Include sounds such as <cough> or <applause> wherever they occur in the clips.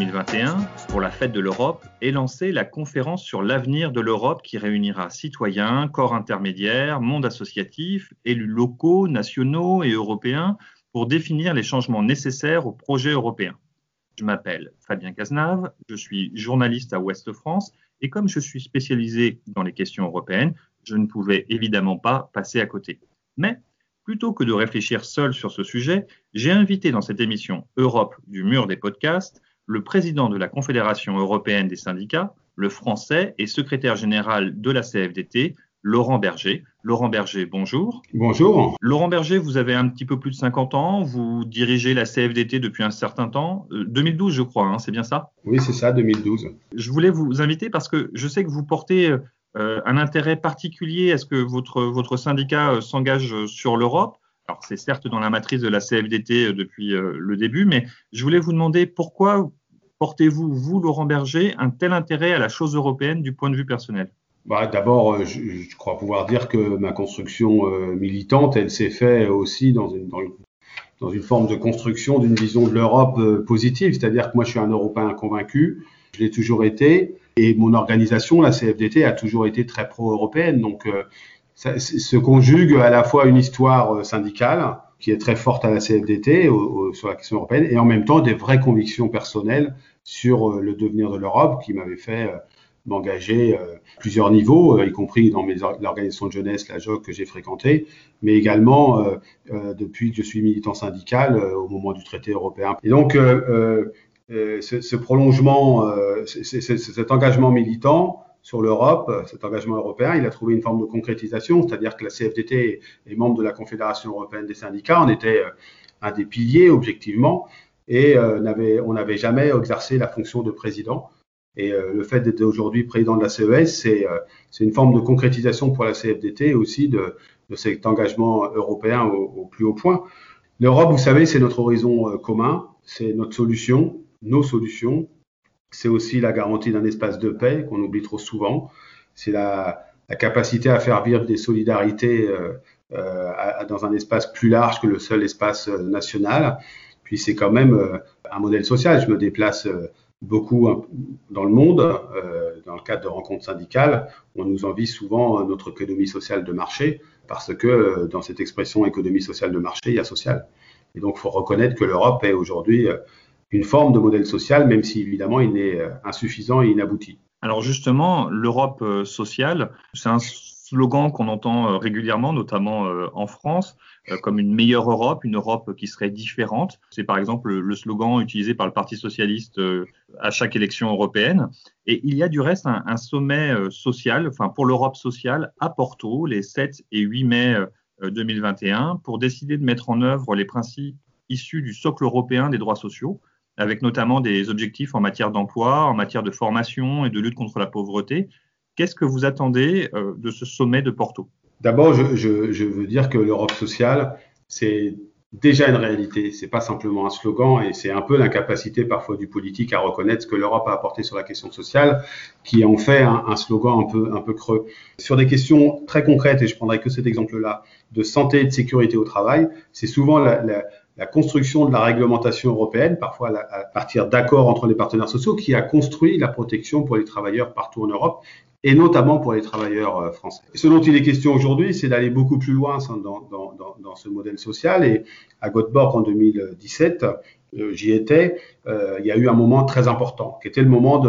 mai 2021, pour la fête de l'Europe, est lancée la conférence sur l'avenir de l'Europe qui réunira citoyens, corps intermédiaires, monde associatif, élus locaux, nationaux et européens pour définir les changements nécessaires au projet européen. Je m'appelle Fabien Cazenave, je suis journaliste à Ouest France et comme je suis spécialisé dans les questions européennes, je ne pouvais évidemment pas passer à côté. Mais plutôt que de réfléchir seul sur ce sujet, j'ai invité dans cette émission Europe du mur des podcasts le président de la Confédération européenne des syndicats, le français et secrétaire général de la CFDT, Laurent Berger. Laurent Berger, bonjour. Bonjour. Laurent Berger, vous avez un petit peu plus de 50 ans, vous dirigez la CFDT depuis un certain temps, 2012 euh, je crois, hein, c'est bien ça? Oui, c'est ça, 2012. Je voulais vous inviter parce que je sais que vous portez euh, un intérêt particulier à ce que votre, votre syndicat euh, s'engage sur l'Europe. Alors c'est certes dans la matrice de la CFDT depuis le début, mais je voulais vous demander pourquoi portez-vous, vous, Laurent Berger, un tel intérêt à la chose européenne du point de vue personnel? Bah, D'abord, euh, je, crois pouvoir dire que ma construction euh, militante, elle s'est faite aussi dans une, forme de construction d'une vision de l'Europe euh, positive. C'est-à-dire que moi, je suis un Européen convaincu, je l'ai toujours été, et mon organisation, la CFDT, a toujours été très pro-européenne. Donc, ça se conjugue à la fois une histoire syndicale, qui est très forte à la CFDT sur la question européenne, et en même temps des vraies convictions personnelles sur le devenir de l'Europe qui m'avaient fait m'engager euh, plusieurs niveaux, euh, y compris dans l'organisation de jeunesse, la JOC que j'ai fréquentée, mais également euh, depuis que je suis militant syndical au moment du traité européen. Et donc, ce, ce, prolongement, cet engagement militant sur l'Europe, cet engagement européen, il a trouvé une forme de concrétisation, c'est-à-dire que la CFDT est membre de la Confédération européenne des syndicats, on était un des piliers objectivement, et on n'avait jamais exercé la fonction de président. Et euh, le fait d'être aujourd'hui président de la CES, euh, c'est une forme de concrétisation pour la CFDT et aussi de, cet engagement européen au, plus haut point. L'Europe, vous savez, c'est notre horizon euh, commun, c'est notre solution, nos solutions. C'est aussi la garantie d'un espace de paix qu'on oublie trop souvent. C'est la, capacité à faire vivre des solidarités euh, dans un espace plus large que le seul espace national. Puis c'est quand même un modèle social. Je me déplace beaucoup hein, dans le monde, euh, dans le cadre de rencontres syndicales, on nous envie souvent notre économie sociale de marché, parce que euh, dans cette expression économie sociale de marché, il y a social. Et donc, il faut reconnaître que l'Europe est aujourd'hui euh, une forme de modèle social, même si évidemment il est insuffisant et inabouti. Alors justement, l'Europe sociale, c'est un slogan qu'on entend régulièrement, notamment en France. Euh, comme une meilleure Europe, une Europe qui serait différente. C'est par exemple le slogan utilisé par le Parti socialiste euh, à chaque élection européenne. Et il y a du reste un, sommet euh, social, enfin pour l'Europe sociale, à Porto, les 7 et 8 mai 2021, pour décider de mettre en œuvre les principes issus du socle européen des droits sociaux, avec notamment des objectifs en matière d'emploi, en matière de formation et de lutte contre la pauvreté. Qu'est-ce que vous attendez de ce sommet de Porto? D'abord, je, veux dire que l'Europe sociale, c'est déjà une réalité. C'est pas simplement un slogan et c'est un peu l'incapacité parfois du politique à reconnaître ce que l'Europe a apporté sur la question sociale qui en fait un, slogan un peu, un peu creux. Sur des questions très concrètes, et je prendrai que cet exemple-là, de santé et de sécurité au travail, c'est souvent la, la, construction de la réglementation européenne, parfois à partir d'accords entre les partenaires sociaux, qui a construit la protection pour les travailleurs partout en Europe et notamment pour les travailleurs euh, français. ce dont il est question aujourd'hui, c'est d'aller beaucoup plus loin dans, ce modèle social. Et à Göteborg en 2017, euh, j'y étais, euh, il y a eu un moment très important, qui était le moment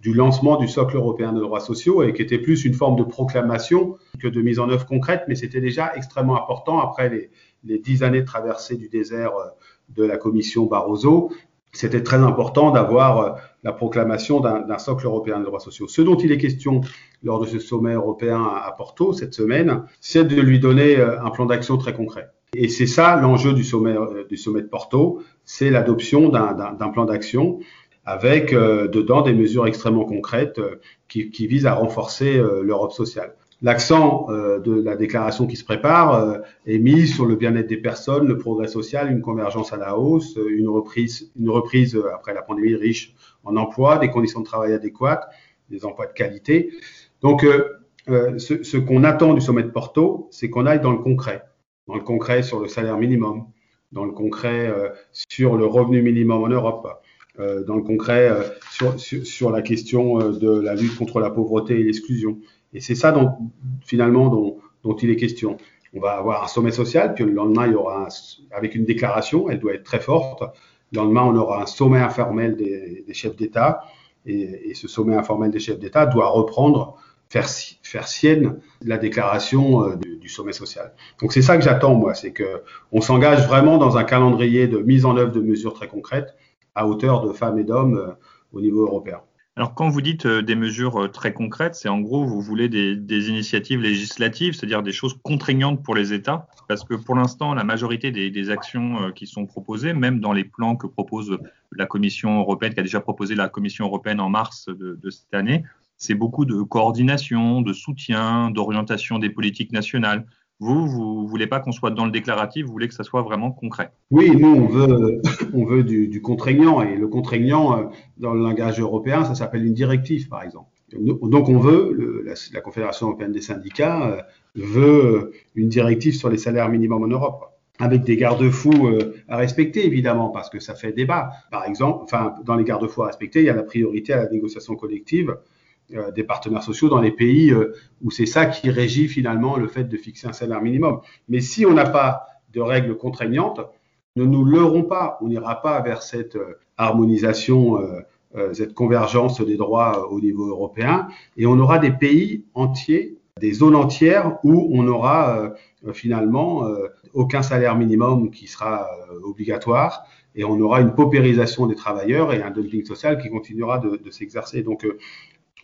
du lancement du socle européen de droits sociaux et qui était plus une forme de proclamation que de mise en œuvre concrète, mais c'était déjà extrêmement important après les, les dix années de traversée du désert de la commission Barroso c'était très important d'avoir la proclamation d'un socle européen de droits sociaux. Ce dont il est question lors de ce sommet européen à Porto cette semaine, c'est de lui donner euh, un plan d'action très concret. Et c'est ça l'enjeu du sommet, euh, du sommet de Porto, c'est l'adoption d'un plan d'action avec dedans des mesures extrêmement concrètes qui, visent à renforcer l'Europe sociale. L'accent euh, de la déclaration qui se prépare euh, est mis sur le bien-être des personnes, le progrès social, une convergence à la hausse, une reprise, une reprise euh, après la pandémie riche en emploi, des conditions de travail adéquates, des emplois de qualité. Donc, ce, ce qu'on attend du sommet de Porto, c'est qu'on aille dans le concret, dans le concret sur le salaire minimum, dans le concret sur le revenu minimum en Europe, dans le concret sur, la question de la lutte contre la pauvreté et l'exclusion. Et c'est ça finalement dont il est question. On va avoir un sommet social, puis le lendemain, il y aura, avec une déclaration, elle doit être très forte. Le lendemain, on aura un sommet informel des, chefs d'État, et, ce sommet informel des chefs d'État doit reprendre, faire, sienne la déclaration euh, du, sommet social. Donc c'est ça que j'attends, moi, c'est que on s'engage vraiment dans un calendrier de mise en œuvre de mesures très concrètes à hauteur de femmes et d'hommes euh, au niveau européen. Alors, quand vous dites euh, des mesures euh, très concrètes, c'est en gros, vous voulez des, initiatives législatives, c'est-à-dire des choses contraignantes pour les États, parce que pour l'instant, la majorité des, actions euh, qui sont proposées, même dans les plans que propose la Commission européenne, qui a déjà proposé la Commission européenne en mars de cette année, c'est beaucoup de coordination, de soutien, d'orientation des politiques nationales. Vous, vous voulez pas qu'on soit dans le déclaratif, vous voulez que ça soit vraiment concret. Oui, nous, on veut, <laughs> on veut du, contraignant. Et le contraignant, euh, dans le langage européen, ça s'appelle une directive, par exemple. Donc, on veut, la, la, Confédération européenne des syndicats euh, veut une directive sur les salaires minimums en Europe avec des garde-fous euh, à respecter, évidemment, parce que ça fait débat. Par exemple, enfin, dans les garde-fous à respecter, il y a la priorité à la négociation collective euh, des partenaires sociaux dans les pays euh, où c'est ça qui régit finalement le fait de fixer un salaire minimum. Mais si on n'a pas de règles contraignantes, ne nous leurrons pas, on n'ira pas vers cette euh, harmonisation, cette convergence des droits au niveau européen, et on aura des pays entiers, des zones entières où on aura finalement aucun salaire minimum qui sera obligatoire, et on aura une paupérisation des travailleurs et un dumping social qui continuera de, de s'exercer. Donc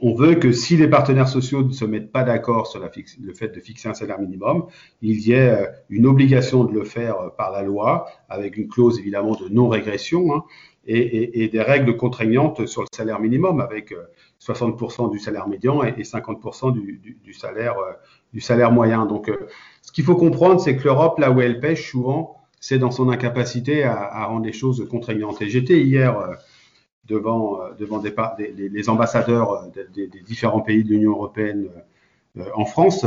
on veut que si les partenaires sociaux ne se mettent pas d'accord sur le fait de fixer un salaire minimum, il y ait euh, une obligation de le faire euh, par la loi, avec une clause évidemment de non-régression, hein, et, des règles contraignantes sur le salaire minimum, avec 60% euh, du salaire médian et, 50% du, du, du, salaire, du salaire moyen. Donc, ce qu'il faut comprendre, c'est que l'Europe, là où elle pêche souvent, c'est dans son incapacité à, à, rendre les choses contraignantes. Et j'étais hier devant, euh, devant les ambassadeurs euh, des, différents pays de l'Union européenne euh, en France,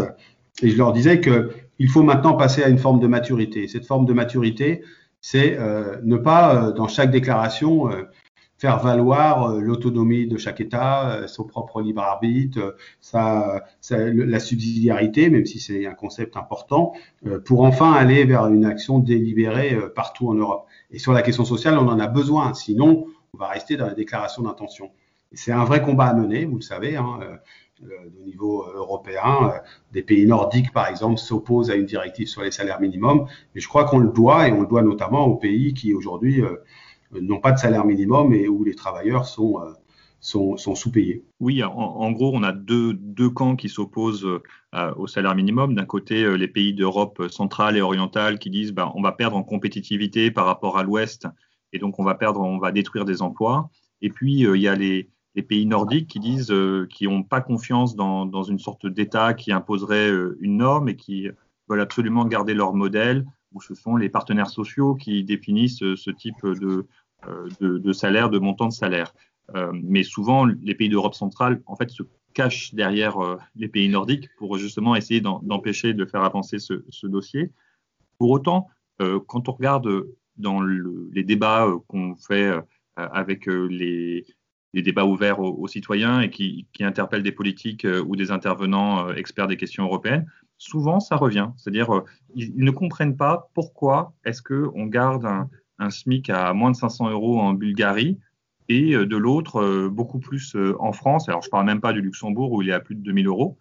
et je leur disais qu'il faut maintenant passer à une forme de maturité. Cette forme de maturité, c'est ne pas, dans chaque déclaration, faire valoir l'autonomie de chaque État, son propre libre arbitre, sa, la subsidiarité, même si c'est un concept important, pour enfin aller vers une action délibérée partout en Europe. Et sur la question sociale, on en a besoin. Sinon, on va rester dans la déclaration d'intention. C'est un vrai combat à mener, vous le savez, hein, euh, au niveau euh, européen. Euh, des pays nordiques, par exemple, s'opposent à une directive sur les salaires minimums. Mais je crois qu'on le doit, et on le doit notamment aux pays qui aujourd'hui n'ont pas de salaire minimum et où les travailleurs sont, sous-payés. Oui, en, gros, on a deux, camps qui s'opposent au salaire minimum. D'un côté, les pays d'Europe centrale et orientale qui disent ben, on va perdre en compétitivité par rapport à l'Ouest et donc on va perdre, on va détruire des emplois. Et puis euh, il y a les, pays nordiques qui disent, euh, qui n'ont pas confiance dans, une sorte d'État qui imposerait euh, une norme et qui veulent absolument garder leur modèle, où ce sont les partenaires sociaux qui définissent ce type de, de, de salaire, de montant de salaire. mais souvent, les pays d'Europe centrale, en fait, se cachent derrière les pays nordiques pour justement essayer d'empêcher de faire avancer ce, ce dossier. Pour autant, quand on regarde dans le, les débats euh, qu'on fait euh, avec euh, les, débats ouverts aux, citoyens et qui, interpellent des politiques ou des intervenants experts des questions européennes, souvent ça revient. C'est-à-dire, ils, ne comprennent pas pourquoi est-ce qu'on garde un, SMIC à moins de 500 euros en Bulgarie et de l'autre beaucoup plus en France. Alors, je parle même pas du Luxembourg où il est à plus de 2000 euros.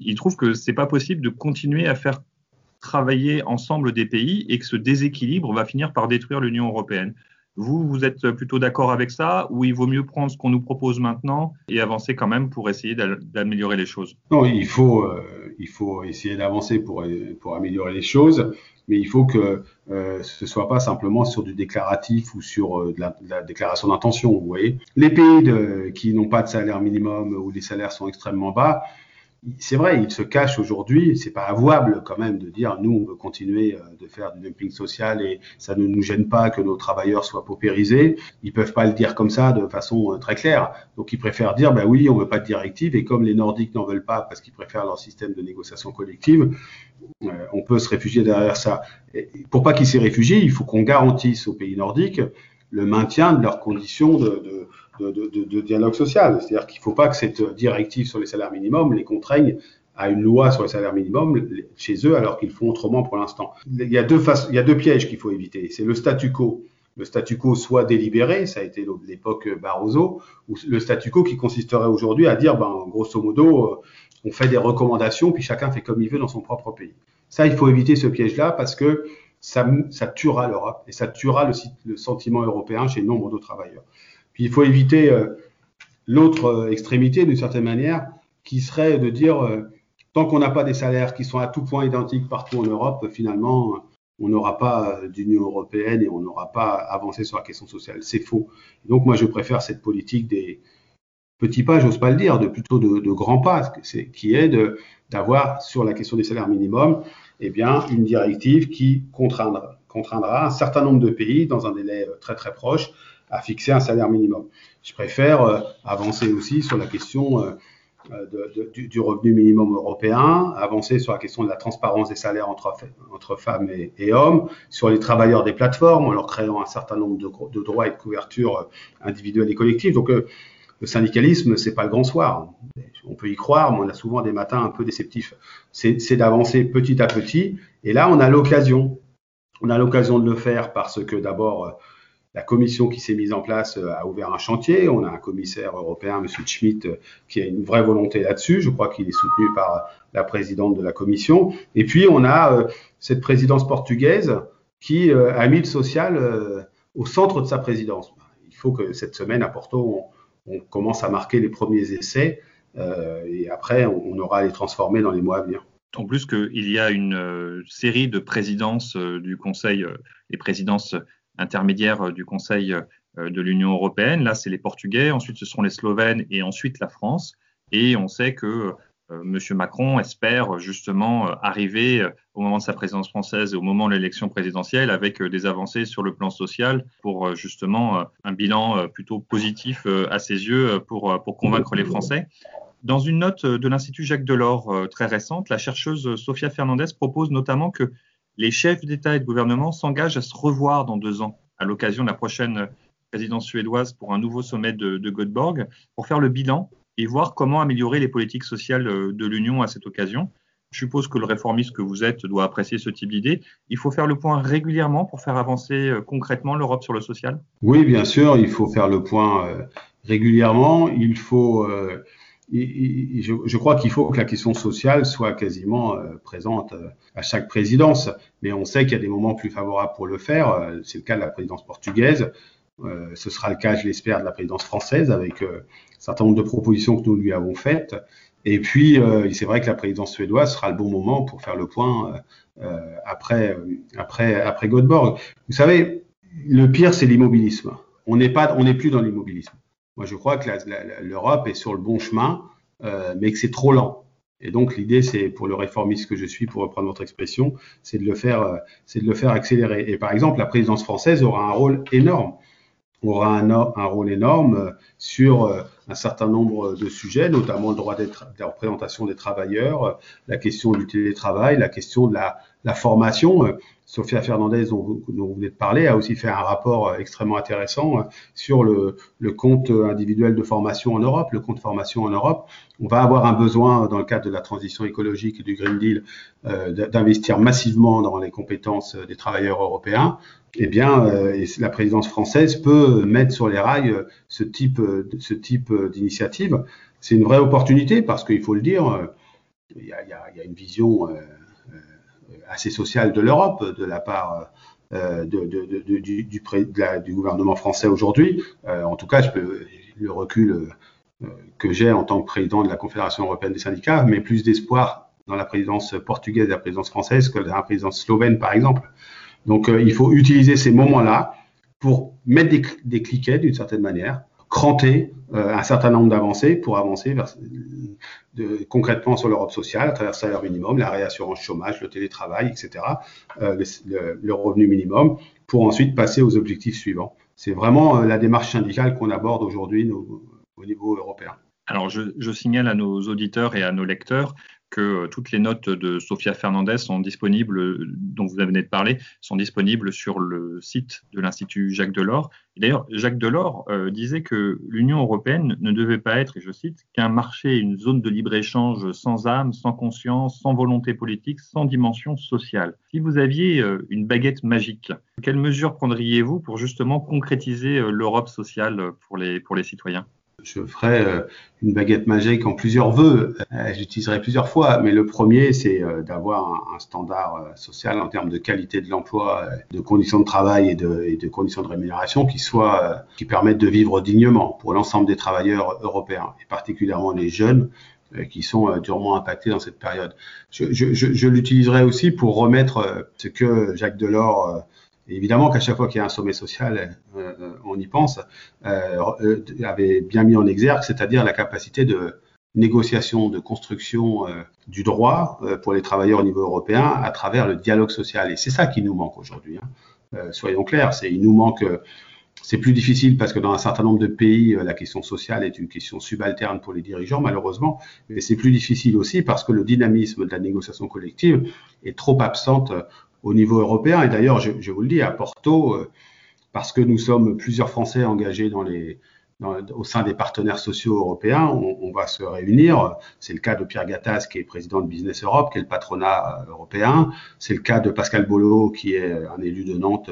Ils trouvent que c'est pas possible de continuer à faire travailler ensemble des pays et que ce déséquilibre va finir par détruire l'Union européenne. Vous, vous êtes plutôt d'accord avec ça ou il vaut mieux prendre ce qu'on nous propose maintenant et avancer quand même pour essayer d'améliorer les choses? Non, il faut, euh, il faut essayer d'avancer pour, pour améliorer les choses, mais il faut que euh, ce soit pas simplement sur du déclaratif ou sur euh, de, la, déclaration d'intention. Vous voyez, les pays qui n'ont pas de salaire minimum ou les salaires sont extrêmement bas, c'est vrai, il se cache aujourd'hui, c'est pas avouable quand même de dire nous on veut continuer euh, de faire du dumping social et ça ne nous gêne pas que nos travailleurs soient paupérisés. Ils peuvent pas le dire comme ça de façon euh, très claire. Donc ils préfèrent dire ben oui, on veut pas de directive et comme les Nordiques n'en veulent pas parce qu'ils préfèrent leur système de négociation collective, euh, on peut se réfugier derrière ça. Pour pas qu'ils s'y réfugient, il faut qu'on garantisse aux pays nordiques le maintien de leurs conditions de, de, dialogue social. C'est-à-dire qu'il ne faut pas que cette directive sur les salaires minimums les contraigne à une loi sur les salaires minimums chez eux alors qu'ils font autrement pour l'instant. Il y a deux, pièges qu'il faut éviter. C'est le statu quo. Le statu quo soit délibéré, ça a été l'époque Barroso, ou le statu quo qui consisterait aujourd'hui à dire, ben, grosso modo, euh, on fait des recommandations, puis chacun fait comme il veut dans son propre pays. Ça, il faut éviter ce piège-là parce que ça, ça tuera l'Europe et ça tuera le, le, sentiment européen chez nombre de travailleurs. Puis il faut éviter euh, l'autre euh, extrémité, d'une certaine manière, qui serait de dire tant qu'on n'a pas des salaires qui sont à tout point identiques partout en Europe, finalement, on n'aura pas d'Union européenne et on n'aura pas avancé sur la question sociale. C'est faux. Donc moi, je préfère cette politique des petits pas, j'ose pas le dire, de plutôt de, grands pas, qui est d'avoir sur la question des salaires minimums, eh bien, une directive qui contraindra, contraindra un certain nombre de pays dans un délai très très proche à fixer un salaire minimum. Je préfère euh, avancer aussi sur la question euh, euh, du, revenu minimum européen, avancer sur la question de la transparence des salaires entre, femmes et, hommes, sur les travailleurs des plateformes, en leur créant un certain nombre de, droits et de couvertures individuelles et collectives. Donc, le syndicalisme, c'est pas le grand soir. On peut y croire, mais on a souvent des matins un peu déceptifs. C'est d'avancer petit à petit. Et là, on a l'occasion. On a l'occasion de le faire parce que d'abord, la commission qui s'est mise en place euh, a ouvert un chantier. On a un commissaire européen, M. Schmidt, euh, qui a une vraie volonté là-dessus. Je crois qu'il est soutenu par la présidente de la commission. Et puis, on a euh, cette présidence portugaise qui a mis le social au centre de sa présidence. Il faut que cette semaine, à Porto, on, commence à marquer les premiers essais. et après, on, aura à les transformer dans les mois à venir. En plus qu'il y a une série de présidences du Conseil, les présidences intermédiaire euh, du Conseil euh, de l'Union européenne. Là, c'est les Portugais, ensuite ce seront les Slovènes et ensuite la France. Et on sait que euh, M. Macron espère justement arriver au moment de sa présidence française et au moment de l'élection présidentielle avec des avancées sur le plan social pour justement un bilan plutôt positif à ses yeux pour, convaincre les Français. Dans une note de l'Institut Jacques Delors très récente, la chercheuse Sofia Fernandez propose notamment que les chefs d'État et de gouvernement s'engagent à se revoir dans deux ans, à l'occasion de la prochaine présidence suédoise pour un nouveau sommet de, de Göteborg, pour faire le bilan et voir comment améliorer les politiques sociales euh, de l'Union à cette occasion. Je suppose que le réformiste que vous êtes doit apprécier ce type d'idée. Il faut faire le point régulièrement pour faire avancer euh, concrètement l'Europe sur le social? Oui, bien sûr, il faut faire le point euh, régulièrement. Il faut je, crois qu'il faut que la question sociale soit quasiment euh, présente euh, à chaque présidence, mais on sait qu'il y a des moments plus favorables pour le faire. Euh, c'est le cas de la présidence portugaise. ce sera le cas, je l'espère, de la présidence française avec un certain nombre de propositions que nous lui avons faites. Et puis, c'est vrai que la présidence suédoise sera le bon moment pour faire le point après, après, après Göteborg. Vous savez, le pire, c'est l'immobilisme. On n'est pas, on n'est plus dans l'immobilisme. Moi, je crois que l'Europe est sur le bon chemin, euh, mais que c'est trop lent. Et donc, l'idée, c'est pour le réformiste que je suis, pour reprendre votre expression, c'est de le faire, euh, de le faire accélérer. Et par exemple, la présidence française aura un rôle énorme aura un, un, rôle énorme euh, sur un certain nombre de sujets, notamment le droit de la représentation des travailleurs, la question du télétravail, la question de la, la formation. Sophia Fernandez, dont vous, dont venez de parler, a aussi fait un rapport euh, extrêmement intéressant euh, sur le, compte individuel de formation en Europe, le compte formation en Europe. On va avoir un besoin, dans le cadre de la transition écologique et du Green Deal, euh, d'investir massivement dans les compétences des travailleurs européens. Eh bien, euh, la présidence française peut mettre sur les rails ce type, d'initiative. C'est une vraie opportunité parce qu'il faut le dire, il y a une vision assez sociale de l'Europe de la part euh, du, gouvernement français aujourd'hui. Euh, en tout cas, je peux, le recul euh, que j'ai en tant que président de la Confédération européenne des syndicats, mais plus d'espoir dans la présidence portugaise et la présidence française que dans la présidence slovène, par exemple. Donc, il faut utiliser ces moments-là pour mettre des, des cliquets d'une certaine manière, cranter un certain nombre d'avancées pour avancer concrètement sur l'Europe sociale, à travers le salaire minimum, la réassurance chômage, le télétravail, etc., euh, le, revenu minimum, pour ensuite passer aux objectifs suivants. C'est vraiment euh, la démarche syndicale qu'on aborde aujourd'hui au niveau européen. Alors, je, signale à nos auditeurs et à nos lecteurs que toutes les notes de Sofia Fernandez sont disponibles, dont vous venez de parler, sont disponibles sur le site de l'Institut Jacques Delors. D'ailleurs, Jacques Delors euh, disait que l'Union européenne ne devait pas être, et je cite, qu'un marché, une zone de libre-échange sans âme, sans conscience, sans volonté politique, sans dimension sociale. Si vous aviez euh, une baguette magique, quelles mesures prendriez-vous pour justement concrétiser euh, l'Europe sociale pour les citoyens? Je ferai euh, une baguette magique en plusieurs vœux. Euh, j'utiliserai plusieurs fois, mais le premier, c'est euh, d'avoir un, standard social en termes de qualité de l'emploi, de conditions de travail et de, conditions de rémunération qui soient, qui permettent de vivre dignement pour l'ensemble des travailleurs européens et particulièrement les jeunes qui sont durement impactés dans cette période. Je, je l'utiliserai aussi pour remettre ce que Jacques Delors évidemment qu'à chaque fois qu'il y a un sommet social, euh, euh, on y pense, euh, avait bien mis en exergue, c'est-à-dire la capacité de négociation, de construction du droit pour les travailleurs au niveau européen à travers le dialogue social. Et c'est ça qui nous manque aujourd'hui. Hein. soyons clairs, c'est il nous manque. C'est plus difficile parce que dans un certain nombre de pays, la question sociale est une question subalterne pour les dirigeants, malheureusement. Mais c'est plus difficile aussi parce que le dynamisme de la négociation collective est trop absente au niveau européen. Et d'ailleurs, je, vous le dis, à Porto, euh, parce que nous sommes plusieurs Français engagés au sein des partenaires sociaux européens, on, va se réunir. C'est le cas de Pierre Gattaz, qui est président de Business Europe, qui est le patronat euh, européen. C'est le cas de Pascal Bolo, qui est un élu de Nantes,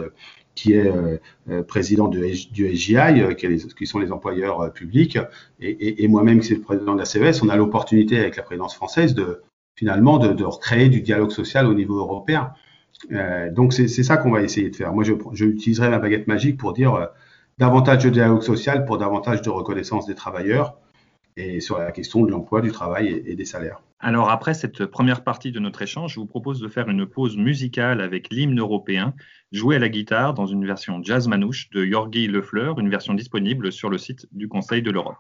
qui est euh, président de, du SGI, qui, sont les employeurs publics, et, moi-même, qui suis le président de la CES. On a l'opportunité, avec la présidence française, de finalement de recréer du dialogue social au niveau européen. Euh, donc c'est ça qu'on va essayer de faire. Moi, je, utiliserai ma baguette magique pour dire euh, davantage de dialogue social pour davantage de reconnaissance des travailleurs et sur la question de l'emploi, du travail et, des salaires. Alors après cette première partie de notre échange, je vous propose de faire une pause musicale avec l'hymne européen joué à la guitare dans une version jazz manouche de Yorgi Lefleur, une version disponible sur le site du Conseil de l'Europe.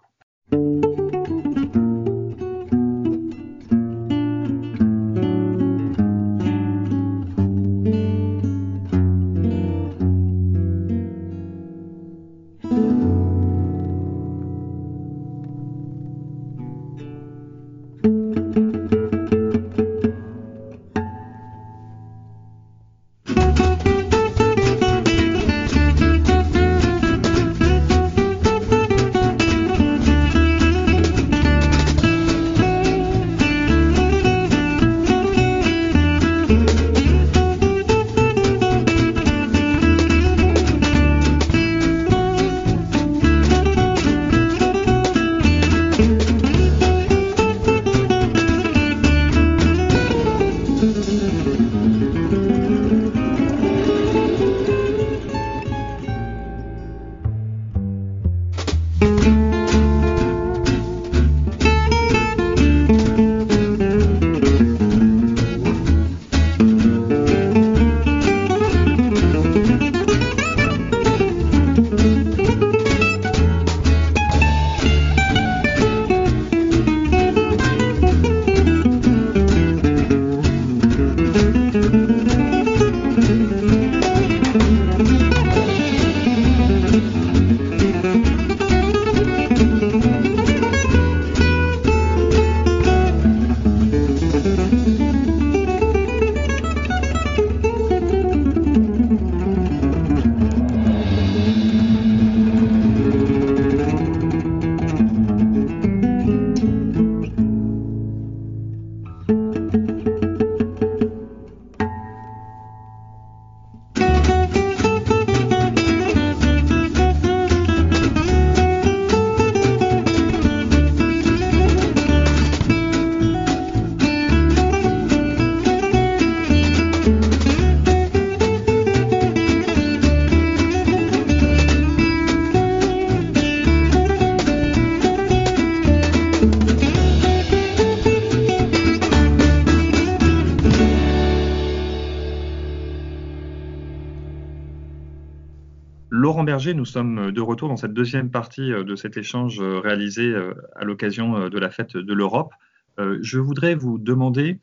Nous sommes de retour dans cette deuxième partie euh, de cet échange euh, réalisé euh, à l'occasion de la fête de l'Europe. Je voudrais vous demander,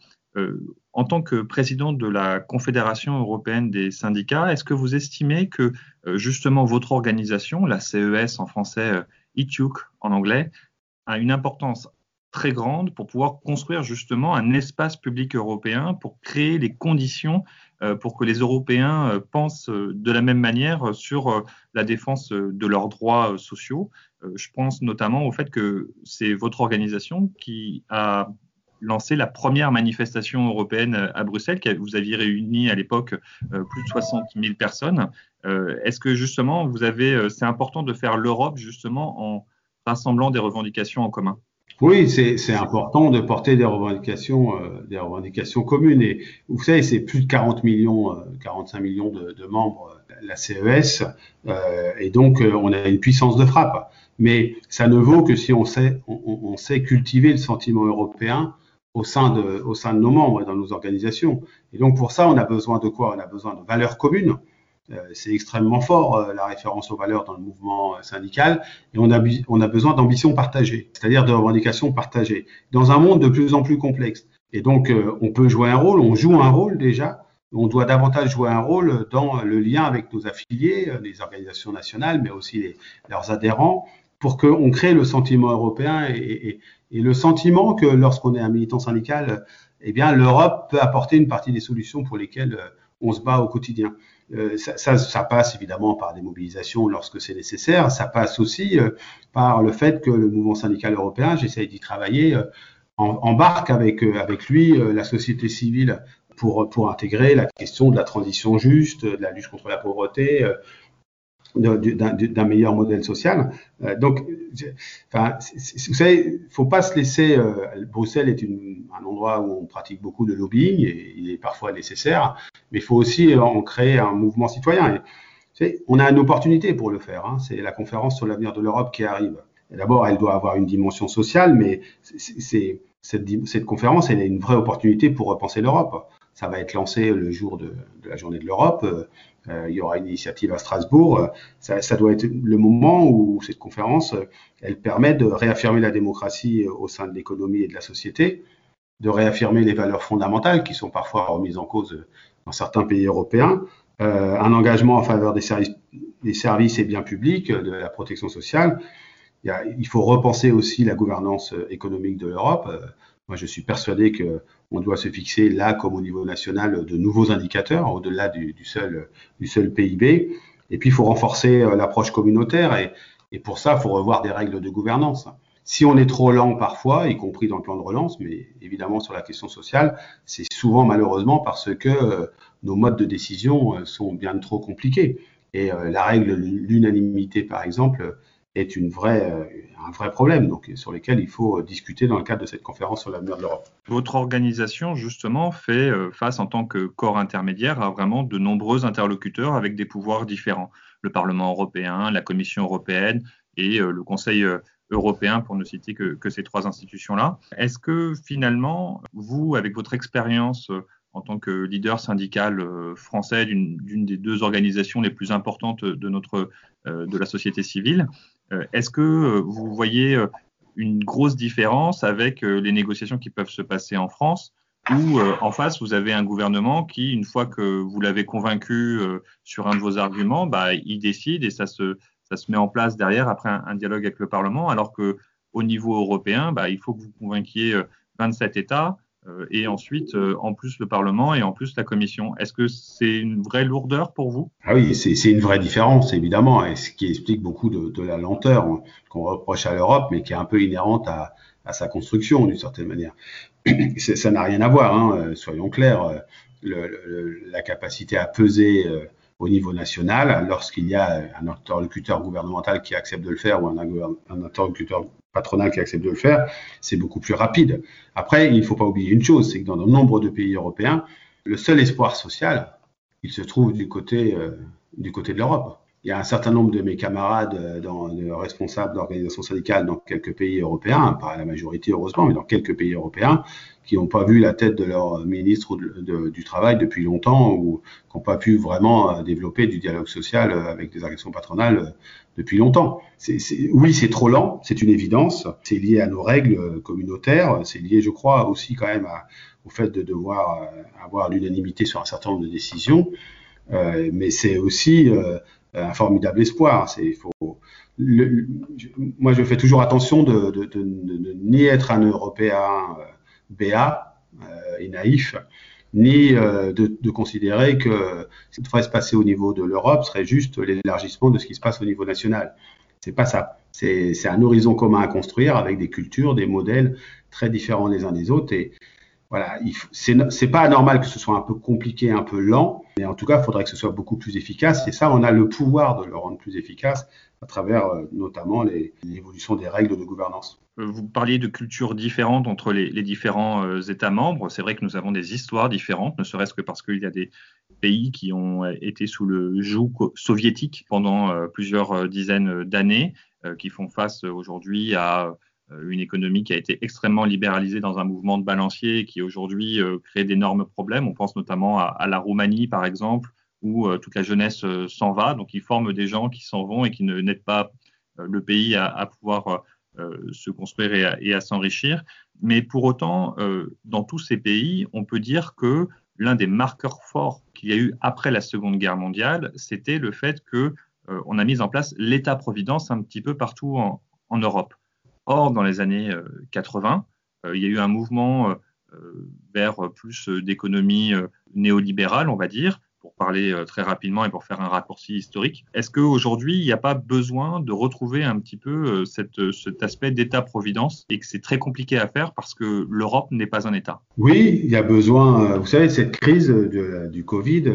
en tant que président de la Confédération européenne des syndicats, est-ce que vous estimez que justement votre organisation, la CES en français, ITUC en anglais, a une importance très grande pour pouvoir construire justement un espace public européen, pour créer les conditions pour que les Européens euh, pensent euh, de la même manière sur la défense de leurs droits sociaux. Je pense notamment au fait que c'est votre organisation qui a lancé la première manifestation européenne à Bruxelles, que vous aviez réuni à l'époque plus de 60 000 personnes. Est-ce que justement, vous avez, c'est important de faire l'Europe justement en rassemblant des revendications en commun? Oui, c'est important de porter des revendications, euh, des revendications communes. Et vous savez, c'est plus de 40 millions, 45 euh, millions de, de membres euh, la CES, euh, et donc on a une puissance de frappe. Mais ça ne vaut que si on sait, on sait cultiver le sentiment européen au sein de, au sein de nos membres et dans nos organisations. Et donc pour ça, on a besoin de quoi? On a besoin de valeurs communes. Euh, c'est extrêmement fort, euh, la référence aux valeurs dans le mouvement euh, syndical, et on a, besoin d'ambition partagée, c'est-à-dire de revendications partagées, dans un monde de plus en plus complexe. Et donc, on peut jouer un rôle, on joue un rôle déjà, on doit davantage jouer un rôle dans le lien avec nos affiliés, les organisations nationales, mais aussi leurs adhérents, pour qu'on crée le sentiment européen et, et le sentiment que lorsqu'on est un militant syndical, eh bien, l'Europe peut apporter une partie des solutions pour lesquelles on se bat au quotidien. Euh, ça, ça, ça, passe évidemment par des mobilisations lorsque c'est nécessaire. Ça passe aussi euh, par le fait que le mouvement syndical européen, j'essaie d'y travailler, euh, embarque avec, avec lui la société civile pour, pour intégrer la question de la transition juste, de la lutte contre la pauvreté, d'un meilleur modèle social. Euh, donc, enfin, vous savez, faut pas se laisser. Euh, Bruxelles est un endroit où on pratique beaucoup de lobbying et il est parfois nécessaire, mais il faut aussi en créer un mouvement citoyen. On a une opportunité pour le faire. Hein, c'est la conférence sur l'avenir de l'Europe qui arrive. D'abord, elle doit avoir une dimension sociale, mais cette, conférence, elle a une vraie opportunité pour repenser l'Europe. Ça va être lancé le jour de, de la journée de l'Europe. Euh, il y aura une initiative à Strasbourg. Ça, ça, doit être le moment où cette conférence, elle permet de réaffirmer la démocratie au sein de l'économie et de la société, de réaffirmer les valeurs fondamentales qui sont parfois remises en cause dans certains pays européens, euh, un engagement en faveur des services, et biens publics, de la protection sociale. Il faut repenser aussi la gouvernance économique de l'Europe. Moi, je suis persuadé que on doit se fixer là, comme au niveau national, de nouveaux indicateurs au-delà du, du, seul, du seul PIB. Et puis, il faut renforcer euh, l'approche communautaire et, et, pour ça, il faut revoir des règles de gouvernance. Si on est trop lent parfois, y compris dans le plan de relance, mais évidemment sur la question sociale, c'est souvent malheureusement parce que euh, nos modes de décision euh, sont bien trop compliqués. Et la règle l'unanimité, par exemple, est une vraie, euh, un vrai problème donc, sur lequel il faut discuter dans le cadre de cette conférence sur l'avenir de l'Europe. Votre organisation, justement, fait euh, face en tant que corps intermédiaire à vraiment de nombreux interlocuteurs avec des pouvoirs différents. Le Parlement européen, la Commission européenne et euh, le Conseil européen, pour ne citer que, que ces trois institutions-là. Est-ce que finalement, vous, avec votre expérience en tant que leader syndical français d'une des deux organisations les plus importantes de notre de la société civile, euh, est-ce que euh, vous voyez euh, une grosse différence avec les négociations qui peuvent se passer en France où en face, vous avez un gouvernement qui, une fois que vous l'avez convaincu sur un de vos arguments, bah, il décide et ça se, ça se met en place derrière après un, dialogue avec le Parlement, alors que au niveau européen, bah, il faut que vous convainquiez 27 États euh, et ensuite, euh, en plus, le Parlement et en plus la Commission. Est-ce que c'est une vraie lourdeur pour vous? Ah oui, c'est une vraie différence, évidemment, et ce qui explique beaucoup de, la lenteur qu'on reproche à l'Europe, mais qui est un peu inhérente à, sa construction, d'une certaine manière. <clears throat> Ça n'a rien à voir, hein, euh, soyons clairs. La capacité à peser au niveau national, lorsqu'il y a un interlocuteur gouvernemental qui accepte de le faire ou un interlocuteur patronal qui accepte de le faire, c'est beaucoup plus rapide. Après, il ne faut pas oublier une chose, c'est que dans de nombre de pays européens, le seul espoir social, il se trouve du côté, euh, du côté de l'Europe. Il y a un certain nombre de mes camarades, euh, dans, de responsables d'organisations syndicales dans quelques pays européens, pas la majorité heureusement, mais dans quelques pays européens, qui n'ont pas vu la tête de leur ministre du Travail depuis longtemps ou qui n'ont pas pu vraiment euh, développer du dialogue social avec des organisations patronales depuis longtemps. oui, c'est trop lent, c'est une évidence. C'est lié à nos règles communautaires. C'est lié, je crois, aussi quand même au fait de devoir euh, avoir l'unanimité sur un certain nombre de décisions. Euh, mais c'est aussi euh, un formidable espoir. C'est, faut, moi, je fais toujours attention de, de, de, de ni être un Européen béat et naïf, ni de, considérer que ce qui devrait se passer au niveau de l'Europe serait juste l'élargissement de ce qui se passe au niveau national. C'est pas ça. C'est un horizon commun à construire avec des cultures, des modèles très différents les uns des autres. Et voilà, c'est pas anormal que ce soit un peu compliqué, un peu lent, mais en tout cas, il faudrait que ce soit beaucoup plus efficace. Et ça, on a le pouvoir de le rendre plus efficace à travers euh, notamment l'évolution des règles de gouvernance. Euh, vous parliez de cultures différentes entre les, différents euh, États membres. C'est vrai que nous avons des histoires différentes, ne serait-ce que parce qu'il y a des pays qui ont été sous le joug soviétique pendant plusieurs dizaines d'années, qui font face aujourd'hui à une économie qui a été extrêmement libéralisée dans un mouvement de balancier qui aujourd'hui euh, crée d'énormes problèmes. On pense notamment à, la Roumanie, par exemple, où euh, toute la jeunesse s'en va. Donc, ils forment des gens qui s'en vont et qui ne n'aident pas le pays à, pouvoir se construire et à, s'enrichir. Mais pour autant, dans tous ces pays, on peut dire que l'un des marqueurs forts qu'il y a eu après la Seconde Guerre mondiale, c'était le fait que on a mis en place l'État-providence un petit peu partout en Europe. Or, dans les années 80, euh, euh, il y a eu un mouvement euh, vers plus d'économie néolibérale, on va dire, pour parler très rapidement et pour faire un raccourci historique. Est-ce qu'aujourd'hui, il n'y a pas besoin de retrouver un petit peu cette, cet aspect d'État-providence et que c'est très compliqué à faire parce que l'Europe n'est pas un État? Oui, il y a besoin. Vous savez, cette crise du Covid,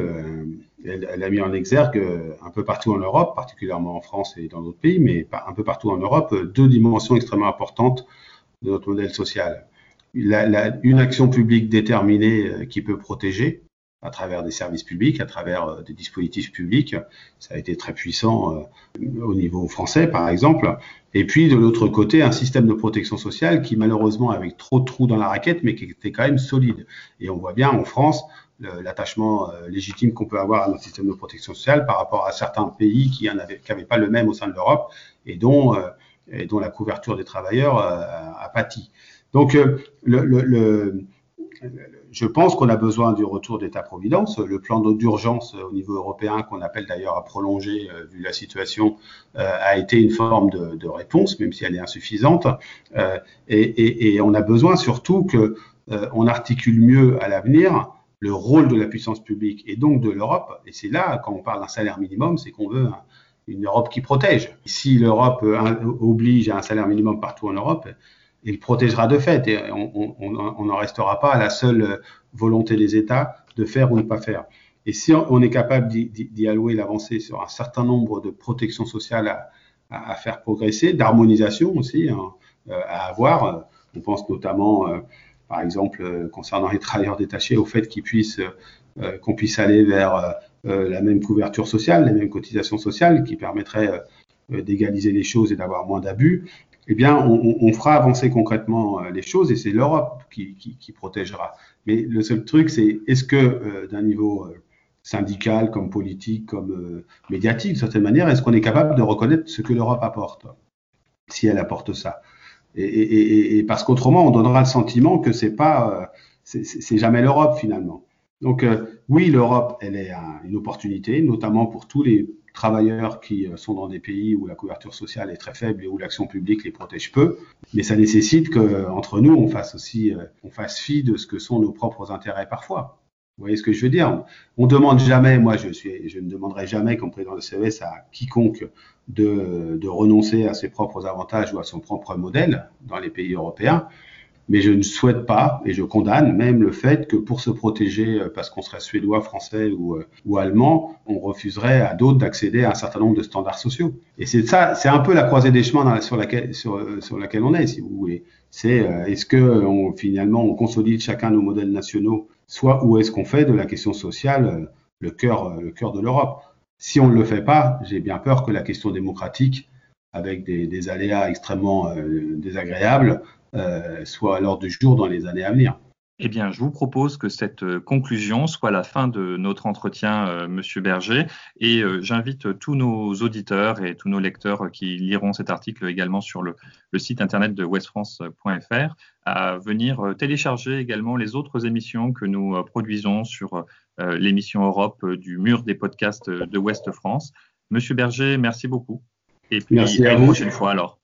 elle, a mis en exergue euh, un peu partout en Europe, particulièrement en France et dans d'autres pays, mais un peu partout en Europe, euh, deux dimensions extrêmement importantes de notre modèle social. une action publique déterminée euh, qui peut protéger à travers des services publics, à travers des dispositifs publics. Ça a été très puissant au niveau français, par exemple. Et puis, de l'autre côté, un système de protection sociale qui, malheureusement, avait trop de trous dans la raquette, mais qui était quand même solide. Et on voit bien en France, l'attachement euh, légitime qu'on peut avoir à notre système de protection sociale par rapport à certains pays qui n'avaient pas le même au sein de l'Europe et dont, euh, et dont la couverture des travailleurs euh, a pâti. Donc, le, je pense qu'on a besoin du retour d'État-providence. Le plan d'urgence au niveau européen, qu'on appelle d'ailleurs à prolonger vu la situation, a été une forme de, réponse, même si elle est insuffisante. Et, on a besoin surtout que on articule mieux à l'avenir le rôle de la puissance publique et donc de l'Europe. Et c'est là, quand on parle d'un salaire minimum, c'est qu'on veut une Europe qui protège. Si l'Europe euh, oblige à un salaire minimum partout en Europe, il protégera de fait et on n'en restera pas à la seule volonté des États de faire ou ne pas faire. Et si on est capable d'y allouer l'avancée sur un certain nombre de protections sociales à, faire progresser, d'harmonisation aussi hein, euh, à avoir, euh, on pense notamment par exemple, euh, concernant les travailleurs détachés, au fait euh, qu'on puisse aller vers euh, la même couverture sociale, les mêmes cotisations sociales, qui permettraient d'égaliser les choses et d'avoir moins d'abus, eh bien, on, fera avancer concrètement les choses et c'est l'Europe qui, protégera. Mais le seul truc, c'est est-ce que d'un niveau syndical, comme politique, comme médiatique, de certaine manière, est-ce qu'on est capable de reconnaître ce que l'Europe apporte, si elle apporte ça? Et, parce qu'autrement, on donnera le sentiment que c'est pas, euh, c'est jamais l'Europe finalement. Donc euh, oui, l'Europe, elle est une opportunité, notamment pour tous les travailleurs qui euh, sont dans des pays où la couverture sociale est très faible et où l'action publique les protège peu. Mais ça nécessite qu'entre nous, on fasse aussi, on fasse fi de ce que sont nos propres intérêts parfois. Vous voyez ce que je veux dire? On demande jamais, moi je suis, je ne demanderai jamais comme président de CES à quiconque de, renoncer à ses propres avantages ou à son propre modèle dans les pays européens, mais je ne souhaite pas et je condamne même le fait que pour se protéger, euh, parce qu'on serait suédois, français ou, euh, ou allemand, on refuserait à d'autres d'accéder à un certain nombre de standards sociaux. Et c'est ça, c'est un peu la croisée des chemins sur laquelle sur, laquelle on est, si vous voulez. C'est euh, est-ce que finalement on consolide chacun nos modèles nationaux soit où est-ce qu'on fait de la question sociale euh, le cœur, euh, le cœur de l'Europe? Si on ne le fait pas, j'ai bien peur que la question démocratique, avec des, aléas extrêmement euh, désagréables, soit à l'ordre du jour dans les années à venir. Eh bien, je vous propose que cette euh, conclusion soit la fin de notre entretien, euh, Monsieur Berger, et euh, j'invite tous nos auditeurs et tous nos lecteurs qui liront cet article également sur le, site internet de westfrance.fr à venir télécharger également les autres émissions que nous produisons sur l'émission Europe du mur des podcasts de Ouest France. Monsieur Berger, merci beaucoup. Et puis merci à, à une prochaine fois alors.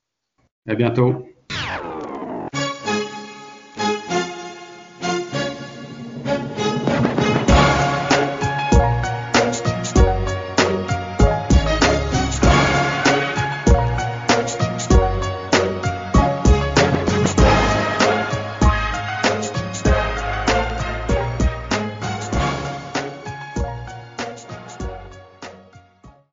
À bientôt.